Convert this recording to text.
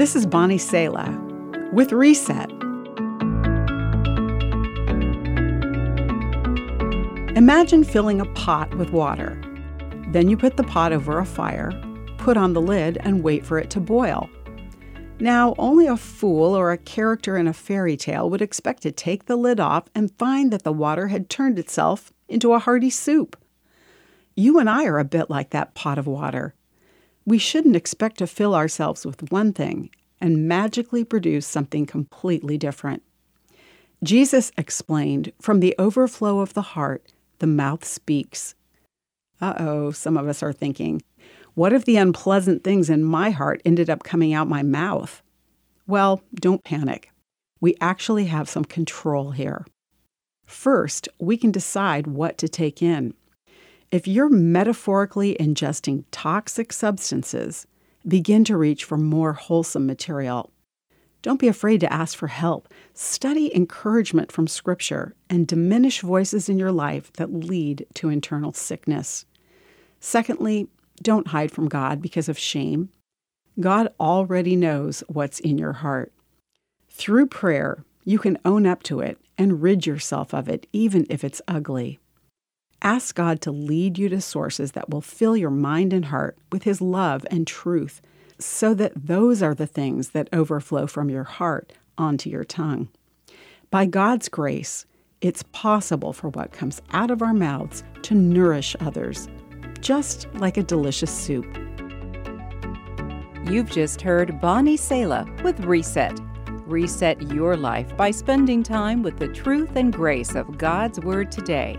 This is Bonnie Sala with Reset. Imagine filling a pot with water. Then you put the pot over a fire, put on the lid, and wait for it to boil. Now, only a fool or a character in a fairy tale would expect to take the lid off and find that the water had turned itself into a hearty soup. You and I are a bit like that pot of water. We shouldn't expect to fill ourselves with one thing and magically produce something completely different. Jesus explained from the overflow of the heart, the mouth speaks. Uh oh, some of us are thinking, what if the unpleasant things in my heart ended up coming out my mouth? Well, don't panic. We actually have some control here. First, we can decide what to take in. If you're metaphorically ingesting toxic substances, begin to reach for more wholesome material. Don't be afraid to ask for help. Study encouragement from Scripture and diminish voices in your life that lead to internal sickness. Secondly, don't hide from God because of shame. God already knows what's in your heart. Through prayer, you can own up to it and rid yourself of it, even if it's ugly. Ask God to lead you to sources that will fill your mind and heart with His love and truth, so that those are the things that overflow from your heart onto your tongue. By God's grace, it's possible for what comes out of our mouths to nourish others, just like a delicious soup. You've just heard Bonnie Sala with Reset. Reset your life by spending time with the truth and grace of God's Word today.